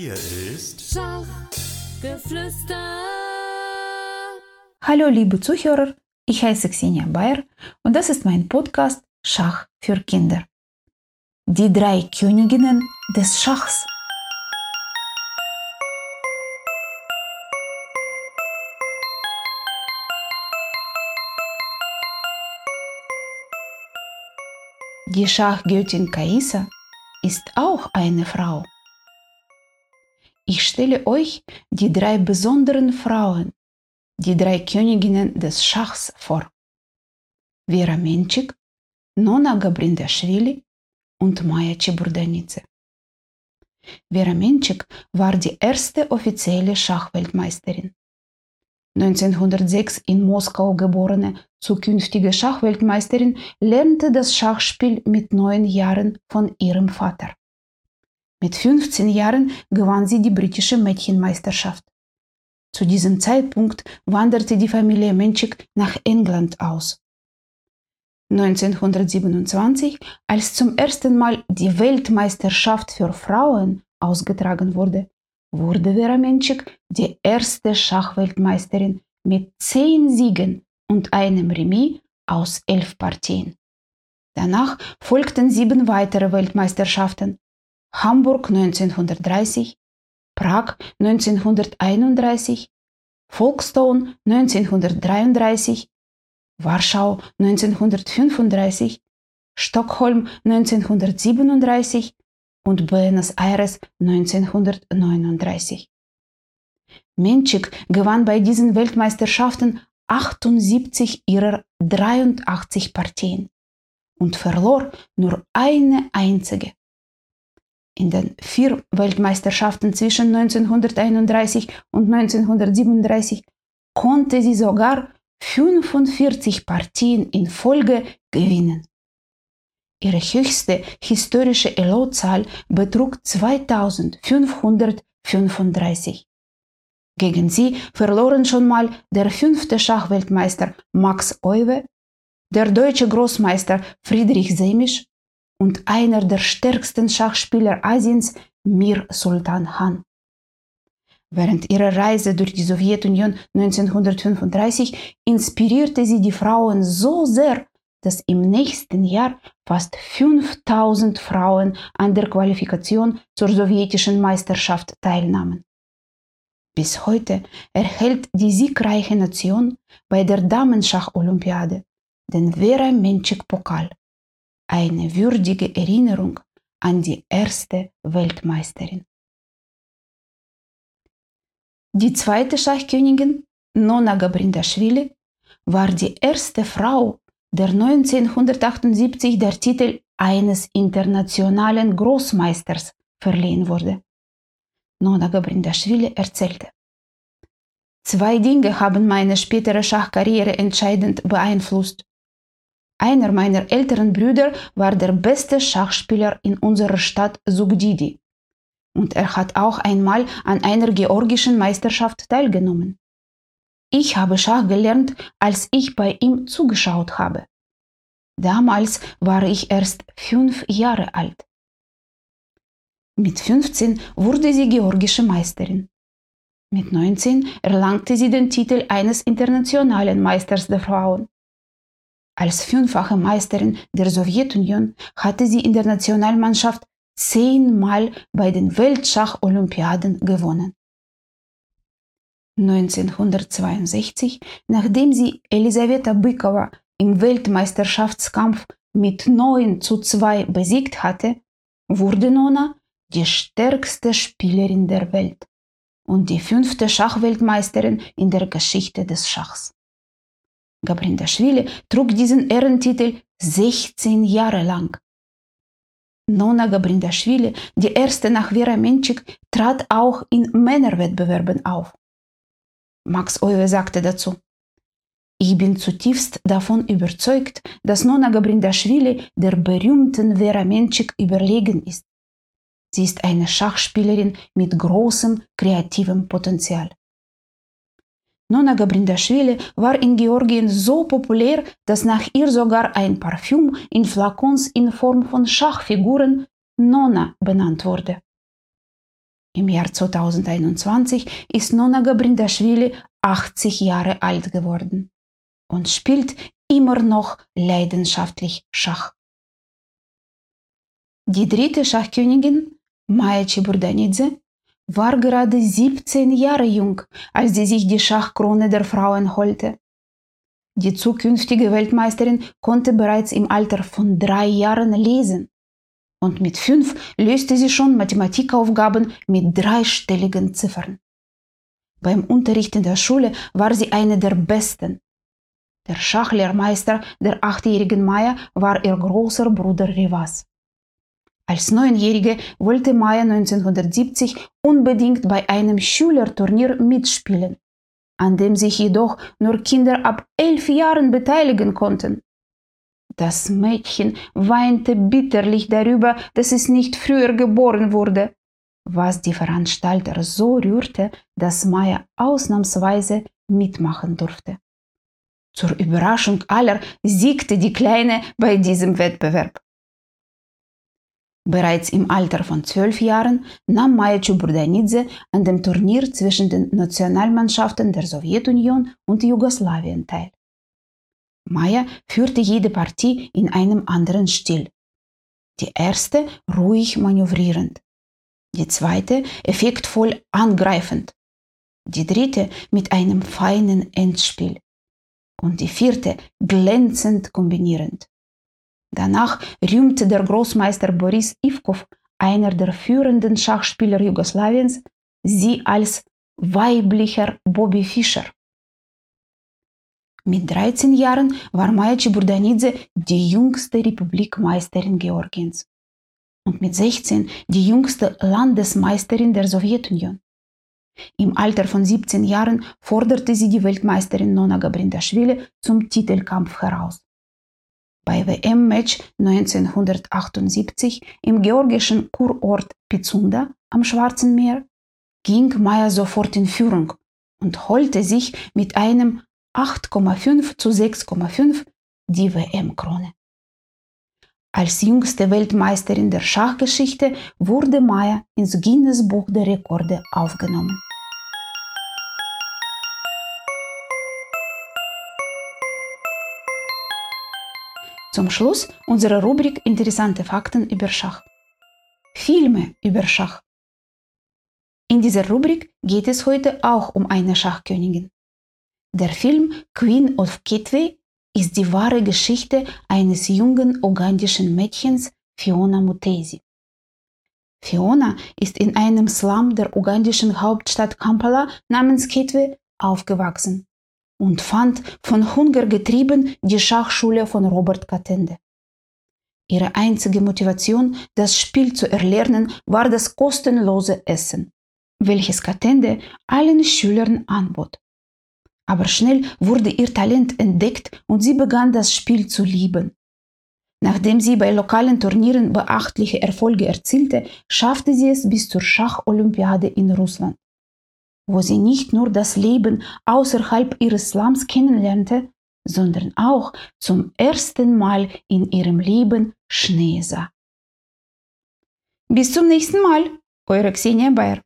Hier ist Schachgeflüster. Hallo liebe Zuhörer, ich heiße Xenia Bayer und das ist mein Podcast Schach für Kinder. Die drei Königinnen des Schachs. Die Schachgöttin Kaisa ist auch eine Frau. Ich stelle euch die drei besonderen Frauen, die drei Königinnen des Schachs vor. Vera Menchik, Nona Gabrindashvili und Maya Cheburdanidze. Vera Menchik war die erste offizielle Schachweltmeisterin. 1906 in Moskau geborene zukünftige Schachweltmeisterin lernte das Schachspiel mit neun Jahren von ihrem Vater. Mit 15 Jahren gewann sie die britische Mädchenmeisterschaft. Zu diesem Zeitpunkt wanderte die Familie Menschik nach England aus. 1927, als zum ersten Mal die Weltmeisterschaft für Frauen ausgetragen wurde, wurde Vera Menschik die erste Schachweltmeisterin mit zehn Siegen und einem Remis aus elf Partien. Danach folgten sieben weitere Weltmeisterschaften. Hamburg 1930, Prag 1931, Folkestone 1933, Warschau 1935, Stockholm 1937 und Buenos Aires 1939. Menschik gewann bei diesen Weltmeisterschaften 78 ihrer 83 Partien und verlor nur eine einzige. In den vier Weltmeisterschaften zwischen 1931 und 1937 konnte sie sogar 45 Partien in Folge gewinnen. Ihre höchste historische Elo-Zahl betrug 2535. Gegen sie verloren schon mal der fünfte Schachweltmeister Max Euwe, der deutsche Großmeister Friedrich Semisch und einer der stärksten Schachspieler Asiens Mir Sultan Khan. Während ihrer Reise durch die Sowjetunion 1935 inspirierte sie die Frauen so sehr, dass im nächsten Jahr fast 5000 Frauen an der Qualifikation zur sowjetischen Meisterschaft teilnahmen. Bis heute erhält die siegreiche Nation bei der Damenschach-Olympiade den Vera Menschik-Pokal, eine würdige Erinnerung an die erste Weltmeisterin. Die zweite Schachkönigin, Nona Gabrindashvili, war die erste Frau, der 1978 der Titel eines internationalen Großmeisters verliehen wurde. Nona Gabrindashvili erzählte. Zwei Dinge haben meine spätere Schachkarriere entscheidend beeinflusst. Einer meiner älteren Brüder war der beste Schachspieler in unserer Stadt Sugdidi. Und er hat auch einmal an einer georgischen Meisterschaft teilgenommen. Ich habe Schach gelernt, als ich bei ihm zugeschaut habe. Damals war ich erst fünf Jahre alt. Mit 15 wurde sie georgische Meisterin. Mit 19 erlangte sie den Titel eines internationalen Meisters der Frauen. Als fünffache Meisterin der Sowjetunion hatte sie in der Nationalmannschaft zehnmal bei den Weltschach-Olympiaden gewonnen. 1962, nachdem sie Elisaveta Bykova im Weltmeisterschaftskampf mit 9 zu 2 besiegt hatte, wurde Nona die stärkste Spielerin der Welt und die fünfte Schachweltmeisterin in der Geschichte des Schachs. Gabrindashvili trug diesen Ehrentitel 16 Jahre lang. Nona Gabrindashvili, die erste nach Vera Menchik, trat auch in Männerwettbewerben auf. Max Euwe sagte dazu, ich bin zutiefst davon überzeugt, dass Nona Gabrindashvili der berühmten Vera Menchik überlegen ist. Sie ist eine Schachspielerin mit großem kreativem Potenzial. Nona Gabrindashvili war in Georgien so populär, dass nach ihr sogar ein Parfüm in Flakons in Form von Schachfiguren Nona benannt wurde. Im Jahr 2021 ist Nona Gabrindashvili 80 Jahre alt geworden und spielt immer noch leidenschaftlich Schach. Die dritte Schachkönigin, Maya Chiburdanidze, war gerade 17 Jahre jung, als sie sich die Schachkrone der Frauen holte. Die zukünftige Weltmeisterin konnte bereits im Alter von drei Jahren lesen. Und mit fünf löste sie schon Mathematikaufgaben mit dreistelligen Ziffern. Beim Unterricht in der Schule war sie eine der Besten. Der Schachlehrmeister der achtjährigen Maya war ihr großer Bruder Rivas. Als Neunjährige wollte Maya 1970 unbedingt bei einem Schülerturnier mitspielen, an dem sich jedoch nur Kinder ab elf Jahren beteiligen konnten. Das Mädchen weinte bitterlich darüber, dass es nicht früher geboren wurde, was die Veranstalter so rührte, dass Maya ausnahmsweise mitmachen durfte. Zur Überraschung aller siegte die Kleine bei diesem Wettbewerb. Bereits im Alter von zwölf Jahren nahm Maya Chuburdanidze an dem Turnier zwischen den Nationalmannschaften der Sowjetunion und Jugoslawien teil. Maya führte jede Partie in einem anderen Stil. Die erste ruhig manövrierend, die zweite effektvoll angreifend, die dritte mit einem feinen Endspiel und die vierte glänzend kombinierend. Danach rühmte der Großmeister Boris Ivkov, einer der führenden Schachspieler Jugoslawiens, sie als weiblicher Bobby Fischer. Mit 13 Jahren war Maya Chiburdanidze die jüngste Republikmeisterin Georgiens und mit 16 die jüngste Landesmeisterin der Sowjetunion. Im Alter von 17 Jahren forderte sie die Weltmeisterin Nona Gabrindashvili zum Titelkampf heraus. Bei WM-Match 1978 im georgischen Kurort Pizunda am Schwarzen Meer ging Maya sofort in Führung und holte sich mit einem 8,5 zu 6,5 die WM-Krone. Als jüngste Weltmeisterin der Schachgeschichte wurde Maya ins Guinness Buch der Rekorde aufgenommen. Zum Schluss unsere Rubrik Interessante Fakten über Schach. Filme über Schach. In dieser Rubrik geht es heute auch um eine Schachkönigin. Der Film Queen of Kitwe ist die wahre Geschichte eines jungen ugandischen Mädchens Fiona Mutesi. Fiona ist in einem Slum der ugandischen Hauptstadt Kampala namens Kitwe aufgewachsen und fand von Hunger getrieben die Schachschule von Robert Katende. Ihre einzige Motivation, das Spiel zu erlernen, war das kostenlose Essen, welches Katende allen Schülern anbot. Aber schnell wurde ihr Talent entdeckt und sie begann das Spiel zu lieben. Nachdem sie bei lokalen Turnieren beachtliche Erfolge erzielte, schaffte sie es bis zur Schacholympiade in Russland wo sie nicht nur das Leben außerhalb ihres Slums kennenlernte, sondern auch zum ersten Mal in ihrem Leben Schnee sah. Bis zum nächsten Mal, eure Xenia Bayer.